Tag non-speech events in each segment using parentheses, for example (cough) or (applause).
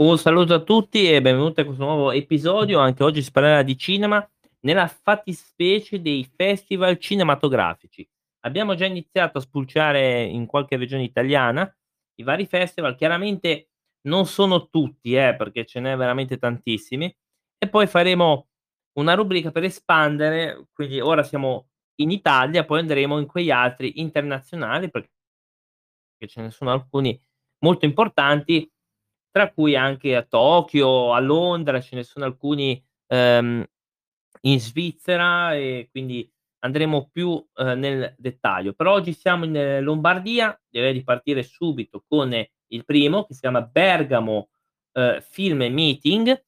Un saluto a tutti e benvenuti a questo nuovo episodio. Anche oggi si parlerà di cinema nella fattispecie dei festival cinematografici. Abbiamo già iniziato a spulciare in qualche regione italiana i vari festival, chiaramente non sono tutti, eh, perché ce n'è veramente tantissimi, e poi faremo una rubrica per espandere, quindi ora siamo in Italia, poi andremo in quegli altri internazionali, perché ce ne sono alcuni molto importanti tra cui anche a Tokyo, a Londra, ce ne sono alcuni, ehm, in Svizzera e quindi andremo più, ehm, nel dettaglio. Però oggi siamo in Lombardia, direi di partire subito con il primo che si chiama Bergamo, ehm, Film Meeting.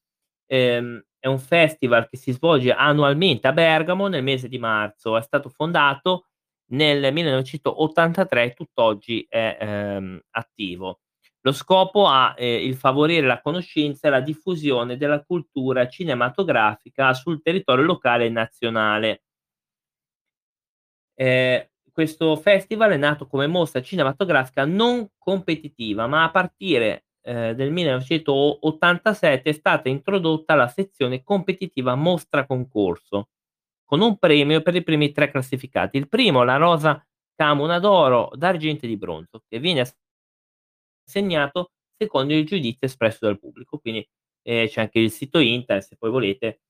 Ehm, è un festival che si svolge annualmente a Bergamo nel mese di marzo. È stato fondato nel 1983 e tutt'oggi è, ehm, attivo. Lo scopo ha eh, il favorire la conoscenza e la diffusione della cultura cinematografica sul territorio locale e nazionale. Eh, questo festival è nato come mostra cinematografica non competitiva, ma a partire eh, del 1987 è stata introdotta la sezione competitiva mostra concorso, con un premio per i primi tre classificati. Il primo, la rosa Camuna d'oro, d'argento e di bronzo, che viene assegnato secondo il giudizio espresso dal pubblico. Quindi eh, c'è anche il sito internet, se poi volete,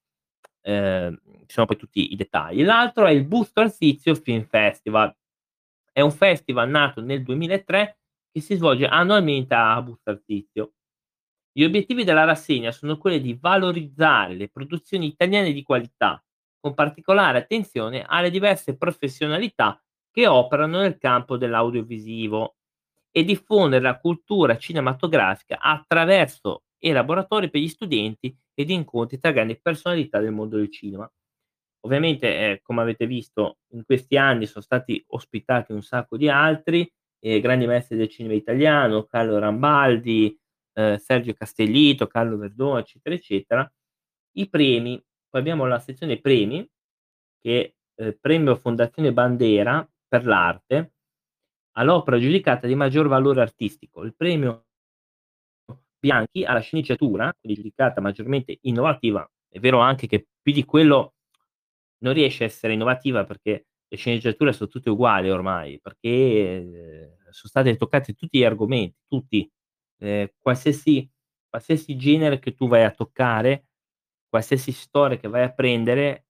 eh, ci sono poi tutti i dettagli. L'altro è il Busto Arsizio Film Festival. È un festival nato nel 2003 che si svolge annualmente a Busto Arsizio. Gli obiettivi della rassegna sono quelli di valorizzare le produzioni italiane di qualità, con particolare attenzione alle diverse professionalità che operano nel campo dell'audiovisivo e diffondere la cultura cinematografica attraverso i laboratori per gli studenti ed incontri tra grandi personalità del mondo del cinema. Ovviamente, eh, come avete visto, in questi anni sono stati ospitati un sacco di altri eh, grandi maestri del cinema italiano, Carlo Rambaldi, eh, Sergio Castellito, Carlo Verdone, eccetera, eccetera. I premi, poi abbiamo la sezione premi, che è eh, premio Fondazione Bandera per l'arte, all'opera giudicata di maggior valore artistico. Il premio Bianchi alla sceneggiatura, quindi giudicata maggiormente innovativa, è vero anche che più di quello non riesce a essere innovativa perché le sceneggiature sono tutte uguali ormai, perché eh, sono stati toccati tutti gli argomenti, tutti, eh, qualsiasi, qualsiasi genere che tu vai a toccare, qualsiasi storia che vai a prendere,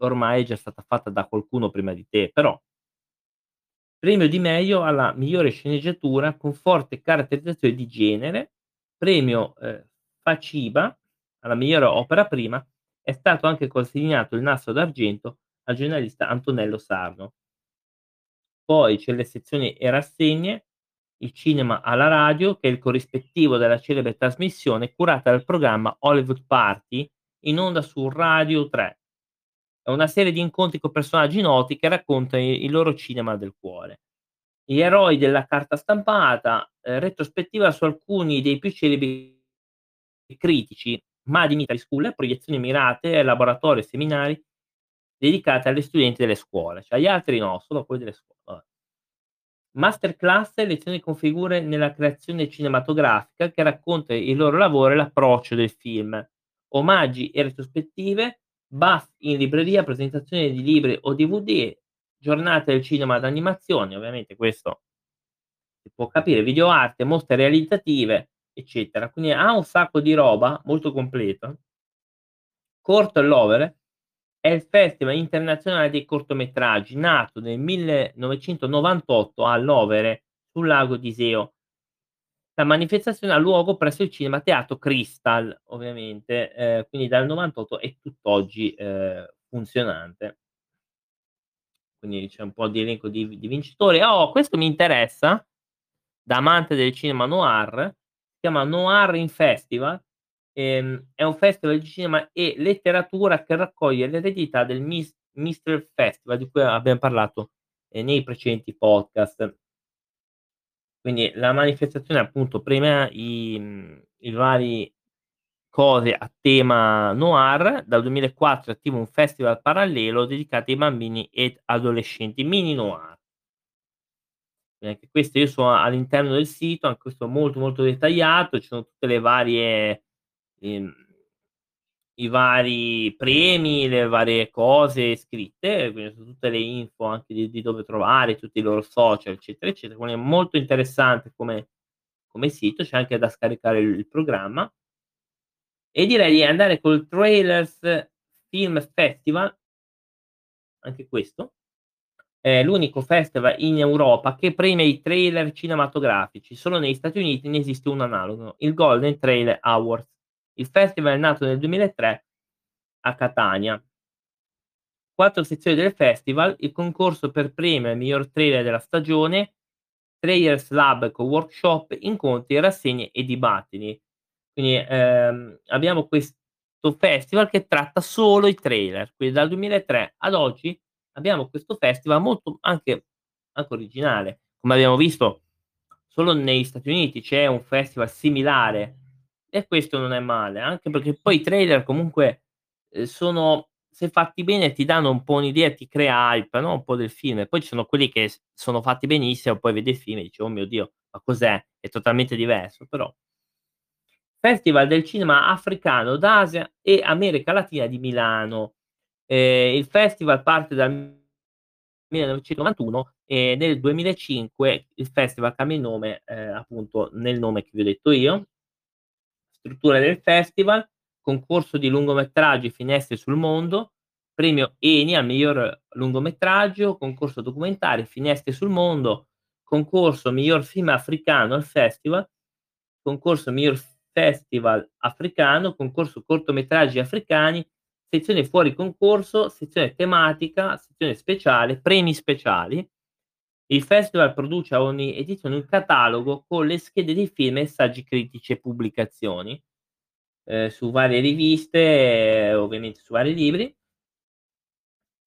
ormai è già stata fatta da qualcuno prima di te, però Premio di meglio alla migliore sceneggiatura con forte caratterizzazione di genere. Premio, ehm, Faciba alla migliore opera prima. È stato anche consegnato il Nastro d'argento al giornalista Antonello Sarno. Poi c'è le sezioni e rassegne, il cinema alla radio, che è il corrispettivo della celebre trasmissione curata dal programma Hollywood Party in onda su Radio 3. È una serie di incontri con personaggi noti che raccontano il loro cinema del cuore. Gli eroi della carta stampata, eh, retrospettiva su alcuni dei più celebri critici, Made in Italy School, proiezioni mirate, laboratori e seminari dedicati agli studenti delle scuole, cioè agli altri no, solo quelli delle scuole. Masterclass, lezioni con figure nella creazione cinematografica che racconta il loro lavoro e l'approccio del film. Omaggi e retrospettive Buff in libreria, presentazione di libri o DVD, giornate del cinema d'animazione, ovviamente questo si può capire, video arte, mostre realizzative, eccetera. Quindi ha un sacco di roba molto completa. Corto Lover è il Festival internazionale dei cortometraggi, nato nel 1998 a Lovere, sul lago di Iseo. La manifestazione ha luogo presso il cinema Teatro Crystal, ovviamente, ehm, quindi dal '98 e tutt'oggi, ehm, funzionante. Quindi c'è un po' di elenco di di vincitori. Oh, questo mi interessa, da amante del cinema noir, si chiama Noir in Festival, ehm, è un festival di cinema e letteratura che raccoglie l'eredità del Mis Mister Festival, di cui abbiam parlato, ehm, nei precedenti podcast. Quindi la manifestazione appunto premia i mhmm, i vari cose a tema noir. Dal 2004 è attivo un festival parallelo dedicato ai bambini ed adolescenti, Mini Noir. anche questo io sono all'interno del sito, anche questo molto, molto dettagliato, ci sono tutte le varie ehm, i vari premi, le varie cose scritte, quindi su tutte le info anche di di dove trovare, tutti i loro social, eccetera, eccetera. Quindi è molto interessante come come sito, c'è anche da scaricare il il programma. E direi di andare col Trailers Film Festival anche questo. È l'unico festival in Europa che premia i trailer cinematografici. Solo negli Stati Uniti ne esiste un analogo, il Golden Trailer Awards. Il festival è nato nel 2003 a Catania. 4 sezioni del festival, il concorso per premio al miglior trailer della stagione, Trailers Lab con workshop, incontri, rassegne e dibattiti. Quindi, ehm, abbiamo questo festival che tratta solo i trailer. Quindi dal 2003 ad oggi abbiamo questo festival molto anche anche originale. Come abbiamo visto solo negli Stati Uniti c'è un festival similare e questo non è male, anche perché poi i trailer comunque, ehm, sono se fatti bene ti danno un po' un'idea, ti crea hype, no, un po' del film. E poi ci sono quelli che sono fatti benissimo, poi vedi il film e dici: "Oh mio Dio, ma cos'è?" È totalmente diverso, però Festival del cinema africano d'Asia e America Latina di Milano. Ehm, il festival parte dal 1991 e nel 2005 il festival cambia il nome, ehm, appunto nel nome che vi ho detto io. Struttura del festival, concorso di lungometraggi Finestre sul mondo, premio ENI al miglior lungometraggio, concorso documentari Finestre sul mondo, concorso miglior film africano al festival, concorso miglior festival africano, concorso cortometraggi africani, sezione fuori concorso, sezione tematica, sezione speciale, premi speciali. Il festival produce a ogni edizione un catalogo con le schede di film e saggi critici e pubblicazioni, ehm, su varie riviste, ovviamente su vari libri.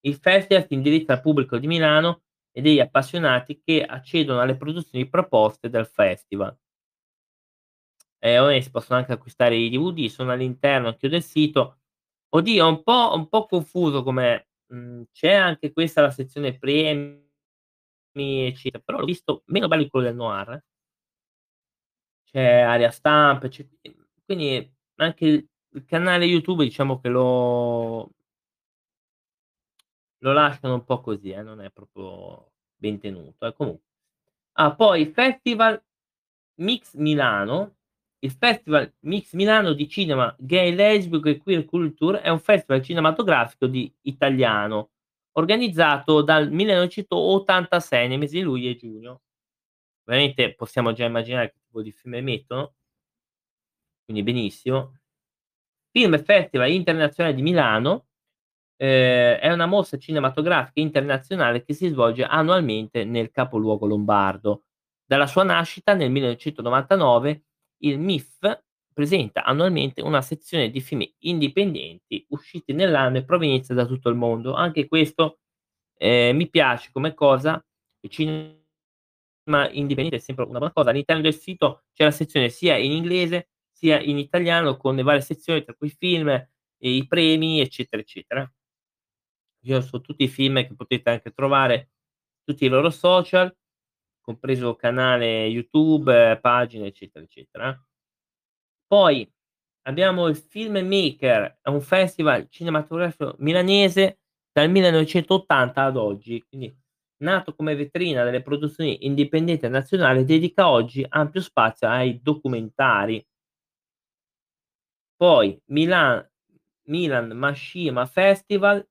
Il festival si indirizza al pubblico di Milano e degli appassionati che accedono alle produzioni proposte dal festival. E ora si possono anche acquistare i DVD, sono all'interno anch'io del sito. Oddio, è un po' un po' confuso come mhmm, c'è anche questa la sezione premi, eccetera, però l'ho visto meno bello di quello del noir. C'è area stampa, c'è quindi anche il canale YouTube diciamo che lo lo lasciano un po' così, eh, non è proprio ben tenuto, eh, comunque. Ah, poi Festival Mix Milano, il Festival Mix Milano di cinema gay, lesbico e queer culture è un festival cinematografico di italiano, organizzato dal 1986 nei mesi di luglio e giugno. Ovviamente possiamo già immaginare che tipo di film emettono. Quindi benissimo. Film Festival Internazionale di Milano, ehm, è una mostra cinematografica internazionale che si svolge annualmente nel capoluogo lombardo. Dalla sua nascita nel 1999 il MIF presenta annualmente una sezione di film indipendenti usciti nell'anno e provenienti da tutto il mondo. Anche questo, ehm, mi piace come cosa, il cinema indipendente è sempre una buona cosa. All'interno del sito c'è la sezione sia in inglese, sia in italiano con le varie sezioni tra cui film e i premi, eccetera, eccetera. Io so tutti i film che potete anche trovare, tutti i loro social, compreso canale YouTube, pagine, eccetera, eccetera. Poi abbiamo il Filmmaker, è un festival cinematografico milanese dal 1980 ad oggi, quindi nato come vetrina delle produzioni indipendenti e nazionali, dedica oggi ampio spazio ai documentari. Poi Milan Milan Mashima Festival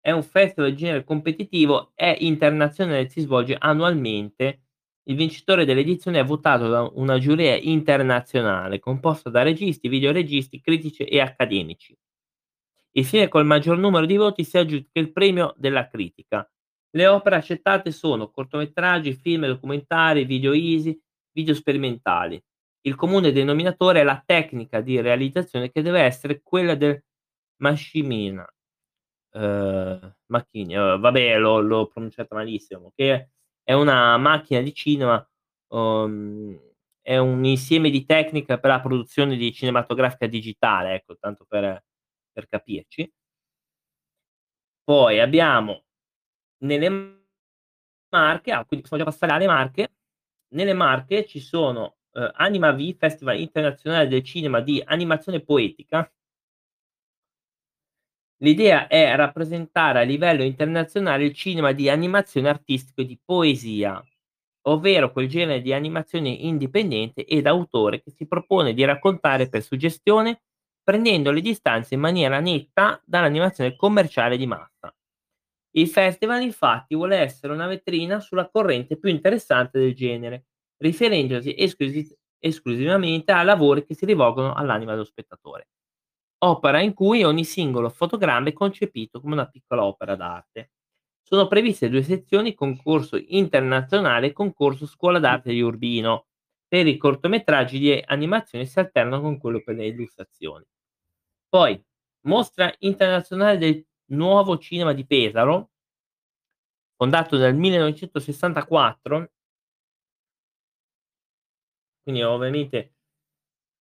è un festival di genere competitivo, è internazionale, si svolge annualmente. Il vincitore dell'edizione è votato da una giuria internazionale composta da registi, videoregisti, critici e accademici. Il col maggior numero di voti si aggiudica il premio della critica. Le opere accettate sono cortometraggi, film, documentari, video easy, video sperimentali. Il comune denominatore è la tecnica di realizzazione che deve essere quella del Mashimina ehm, Macchini, uhm, vabbè l'ho l'ho pronunciata malissimo, che è una macchina di cinema, uhm, è un insieme di tecnica per la produzione di cinematografica digitale, ecco, tanto per per capirci. Poi abbiamo nelle Marche, ah, quindi possiamo già passare alle Marche. Nelle Marche ci sono, uhm, Anima V, Festival internazionale del cinema di animazione poetica. L'idea è rappresentare a livello internazionale il cinema di animazione artistico e di poesia, ovvero quel genere di animazione indipendente e d'autore che si propone di raccontare per suggestione, prendendo le distanze in maniera netta dall'animazione commerciale di massa. Il festival infatti vuole essere una vetrina sulla corrente più interessante del genere, riferendosi esclusi esclusivamente a lavori che si rivolgono all'anima dello spettatore. Opera in cui ogni singolo fotogramma è concepito come una piccola opera d'arte. Sono previste due sezioni, concorso internazionale e concorso scuola d'arte di Urbino. Per i cortometraggi di animazione si alternano con quello per le illustrazioni. Poi, mostra internazionale del nuovo cinema di Pesaro, fondato nel 1964. Quindi ovviamente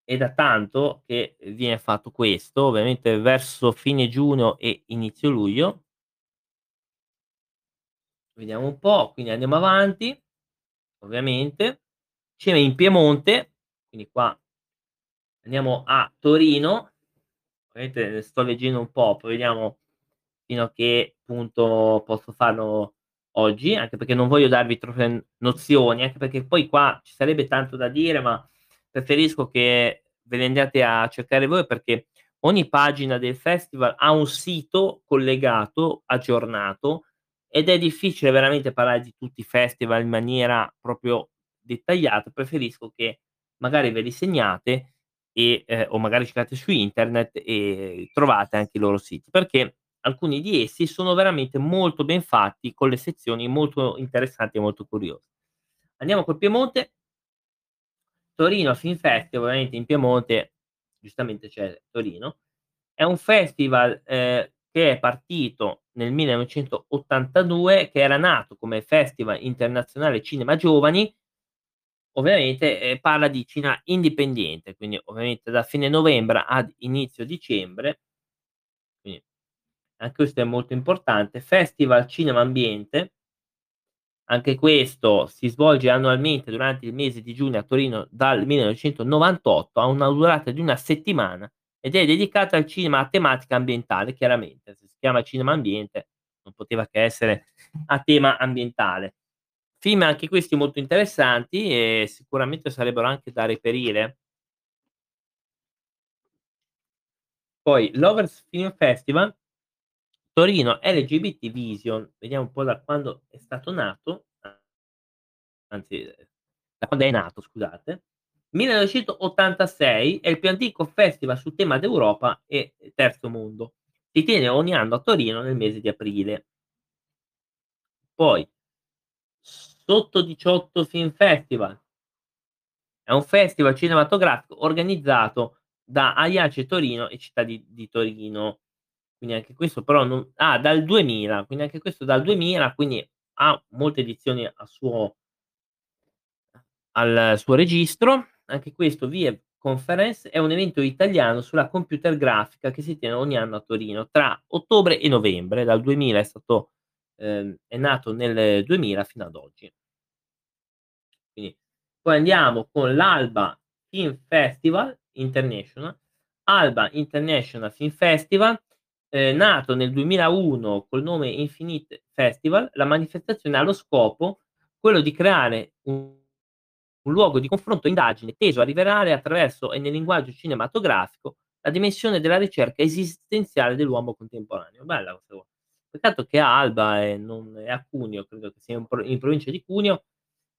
è da tanto che viene fatto questo, ovviamente verso fine giugno e inizio luglio. Vediamo un po', quindi andiamo avanti, ovviamente. Cinema in Piemonte, quindi qua andiamo a Torino, ovviamente sto leggendo un po', poi vediamo fino a che punto posso farlo oggi, anche perché non voglio darvi troppe nozioni, anche perché poi qua ci sarebbe tanto da dire, ma preferisco che ve le andiate a cercare voi perché ogni pagina del festival ha un sito collegato, aggiornato ed è difficile veramente parlare di tutti i festival in maniera proprio dettagliata, preferisco che magari ve li segnate e, eh, o magari cercate su internet e trovate anche i loro siti, perché alcuni di essi sono veramente molto ben fatti, con le sezioni molto interessanti e molto curiose. Andiamo col Piemonte. Torino Film Festival, ovviamente in Piemonte, giustamente c'è Torino, è un festival eh, che è partito nel 1982, che era nato come Festival Internazionale Cinema Giovani, ovviamente eh, parla di cinema indipendente, quindi ovviamente da fine novembre ad inizio dicembre, quindi anche questo è molto importante, Festival Cinema Ambiente, anche questo si svolge annualmente durante il mese di giugno a Torino dal 1998, ha una durata di una settimana ed è dedicato al cinema a tematica ambientale, chiaramente, se si chiama cinema ambiente non poteva che essere a tema ambientale. Film anche questi molto interessanti e sicuramente sarebbero anche da reperire. Poi Lovers Film Festival Torino LGBT Vision, vediamo un po' da quando è stato nato, anzi da quando è nato scusate, 1986 è il più antico festival sul tema d'Europa e terzo mondo. Si tiene ogni anno a Torino nel mese di aprile. Poi Sotto 18 Film Festival è un festival cinematografico organizzato da Aiace Torino e Città di, di Torino quindi anche questo però non ah, dal 2000, quindi anche questo dal 2000, quindi ha molte edizioni a suo al suo registro. Anche questo via Conference è un evento italiano sulla computer grafica che si tiene ogni anno a Torino tra ottobre e novembre, dal 2000 è stato ehm, è nato nel 2000 fino ad oggi. Quindi poi andiamo con l'Alba Film Festival International, Alba International Film Festival eh, nato nel 2001 col nome Infinite Festival, la manifestazione ha lo scopo quello di creare un, un luogo di confronto e indagine teso a rivelare attraverso e nel linguaggio cinematografico la dimensione della ricerca esistenziale dell'uomo contemporaneo. Bella questa cosa. Peccato che a Alba e non è a Cuneo, credo che sia in, in provincia di Cuneo,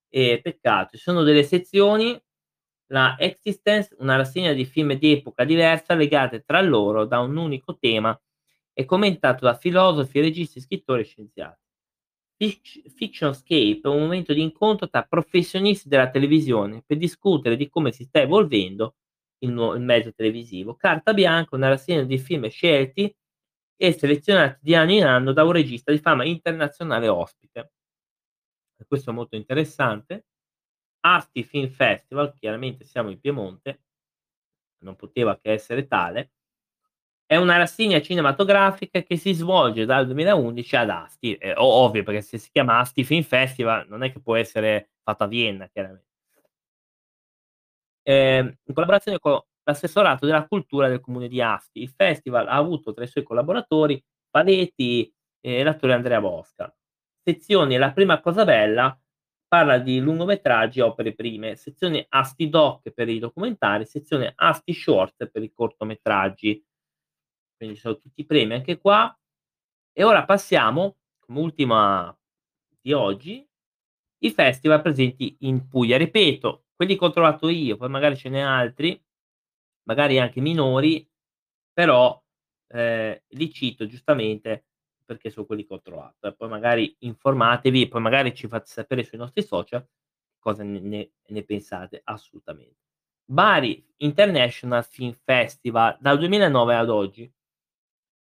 e peccato. Ci sono delle sezioni, la Existence, una rassegna di film di epoca diversa legate tra loro da un unico tema è commentato da filosofi, registi, scrittori e scienziati. Fictionscape è un momento di incontro tra professionisti della televisione per discutere di come si sta evolvendo il, nu- il mezzo televisivo. Carta bianca, una rassegna di film scelti e selezionati di anno in anno da un regista di fama internazionale ospite. E questo è molto interessante. Asti Film Festival, chiaramente siamo in Piemonte, non poteva che essere tale è una rassegna cinematografica che si svolge dal 2011 ad Asti. È ovvio, perché se si chiama Asti Film Festival non è che può essere fatto a Vienna, chiaramente. Ehm, in collaborazione con l'assessorato della cultura del comune di Asti. Il festival ha avuto tra i suoi collaboratori Panetti e l'attore Andrea Bosca. Sezioni La prima cosa bella parla di lungometraggi e opere prime, sezione Asti Doc per i documentari, sezione Asti Short per i cortometraggi quindi sono tutti i premi anche qua. E ora passiamo, come ultima di oggi, i festival presenti in Puglia. Ripeto, quelli che ho trovato io, poi magari ce n'è altri, magari anche minori, però eh, li cito giustamente perché sono quelli che ho trovato. E poi magari informatevi, poi magari ci fate sapere sui nostri social cosa ne, ne, ne pensate assolutamente. Bari International Film Festival dal 2009 ad oggi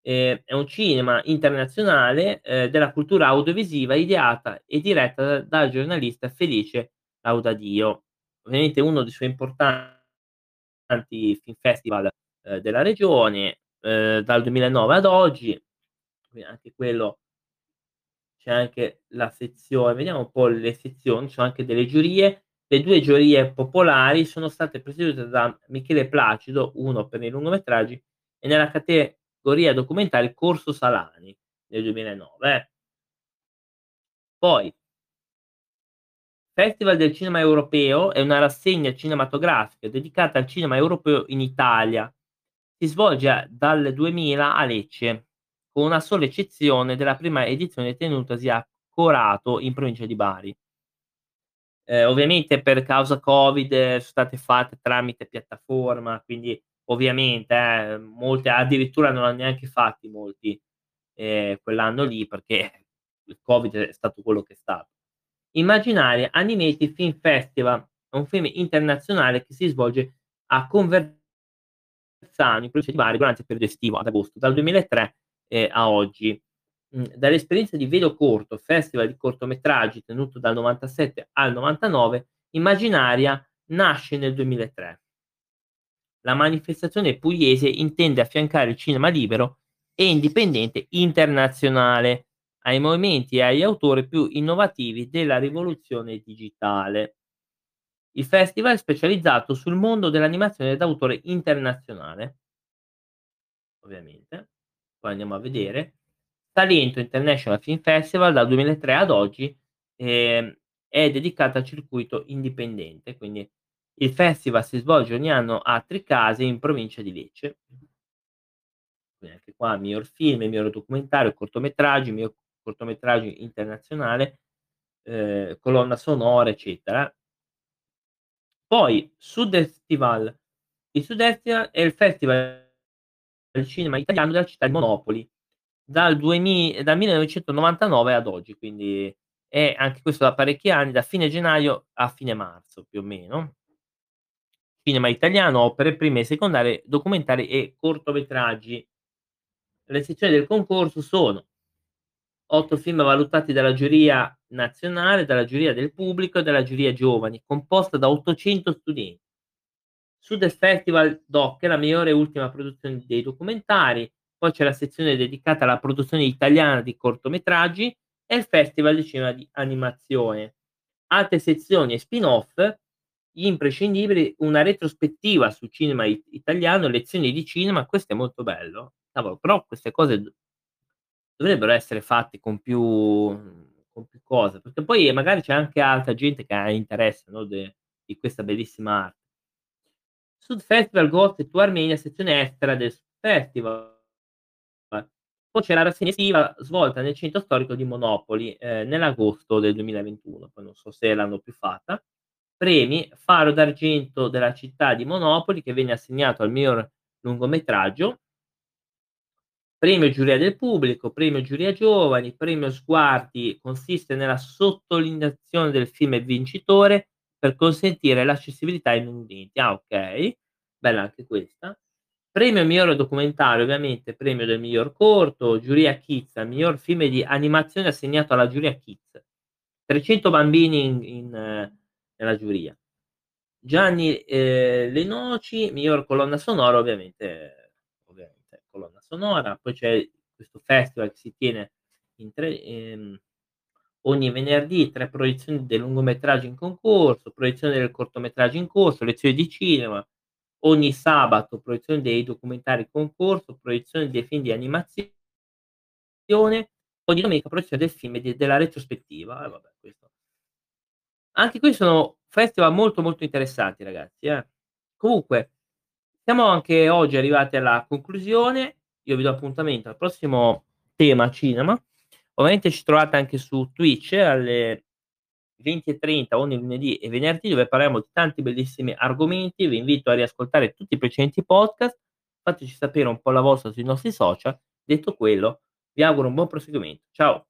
eh, è un cinema internazionale eh, della cultura audiovisiva ideata e diretta da, dal giornalista Felice Laudadio. Ovviamente uno dei suoi importanti film festival eh, della regione eh, dal 2009 ad oggi, anche quello c'è anche la sezione, vediamo un po' le sezioni, ci sono anche delle giurie. Le due giurie popolari sono state presiedute da Michele Placido, uno per i lungometraggi, e nella categoria categoria documentari Corso Salani nel 2009. Eh. Poi, Festival del Cinema Europeo è una rassegna cinematografica dedicata al cinema europeo in Italia. Si svolge dal 2000 a Lecce, con una sola eccezione della prima edizione tenutasi a Corato, in provincia di Bari. Eh, ovviamente per causa Covid eh, sono state fatte tramite piattaforma, quindi ovviamente eh, molte addirittura non hanno neanche fatti molti eh, quell'anno lì perché (laughs) il covid è stato quello che è stato. Immaginare Animated Film Festival è un film internazionale che si svolge a Conversano in provincia di Bari durante il periodo estivo ad agosto dal 2003 eh, a oggi. Mm, dall'esperienza di Vedo Corto, festival di cortometraggi tenuto dal 97 al 99, Immaginaria nasce nel 2003 la manifestazione pugliese intende affiancare il cinema libero e indipendente internazionale ai movimenti e agli autori più innovativi della rivoluzione digitale. Il festival è specializzato sul mondo dell'animazione d'autore internazionale, ovviamente. Poi andiamo a vedere. Talento International Film Festival dal 2003 ad oggi eh, è dedicato al circuito indipendente, quindi il festival si svolge ogni anno a Tricase in provincia di Lecce. Quindi anche qua miglior film, miglior documentario, cortometraggi, miglior cortometraggio internazionale, eh, colonna sonora, eccetera. Poi Sud Festival. Il Sud Festival è il festival del cinema italiano della città di Monopoli dal, 2000, dal 1999 ad oggi, quindi è anche questo da parecchi anni, da fine gennaio a fine marzo più o meno cinema italiano, opere prime e secondarie, documentari e cortometraggi. Le sezioni del concorso sono 8 film valutati dalla giuria nazionale, dalla giuria del pubblico e dalla giuria giovani, composta da 800 studenti. Sud Festival Doc è la migliore e ultima produzione dei documentari, poi c'è la sezione dedicata alla produzione italiana di cortometraggi e il Festival di cinema di animazione. Altre sezioni e spin-off imprescindibili, una retrospettiva sul cinema it- italiano, lezioni di cinema, questo è molto bello. Cavolo, però queste cose d- dovrebbero essere fatte con più, con più cose, perché poi magari c'è anche altra gente che ha interesse no, de- di questa bellissima arte. Sud Festival Ghost to Armenia, sezione estera del Festival. Poi c'è la rassegna estiva svolta nel centro storico di Monopoli eh, nell'agosto del 2021, poi non so se l'hanno più fatta premi Faro d'argento della città di Monopoli che venne assegnato al miglior lungometraggio, premio giuria del pubblico, premio giuria giovani, premio sguardi consiste nella sottolineazione del film vincitore per consentire l'accessibilità ai non udenti. Ah, ok, bella anche questa. Premio miglior documentario, ovviamente, premio del miglior corto, giuria Kids, miglior film di animazione assegnato alla giuria Kids. 300 bambini in, in nella giuria. Gianni eh, Le Noci, miglior colonna sonora, ovviamente, ovviamente colonna sonora, poi c'è questo festival che si tiene tre, ehm, ogni venerdì, tre proiezioni del lungometraggio in concorso, proiezione del cortometraggio in corso, lezioni di cinema, ogni sabato proiezione dei documentari in concorso, proiezione dei film di animazione, ogni domenica proiezione del film e della retrospettiva. Eh, vabbè, questo. Anche qui sono festival molto molto interessanti ragazzi, eh. Comunque, siamo anche oggi arrivati alla conclusione, io vi do appuntamento al prossimo tema cinema. Ovviamente ci trovate anche su Twitch alle 20.30 ogni lunedì e venerdì dove parliamo di tanti bellissimi argomenti. Vi invito a riascoltare tutti i precedenti podcast. Fateci sapere un po' la vostra sui nostri social. Detto quello, vi auguro un buon proseguimento. Ciao!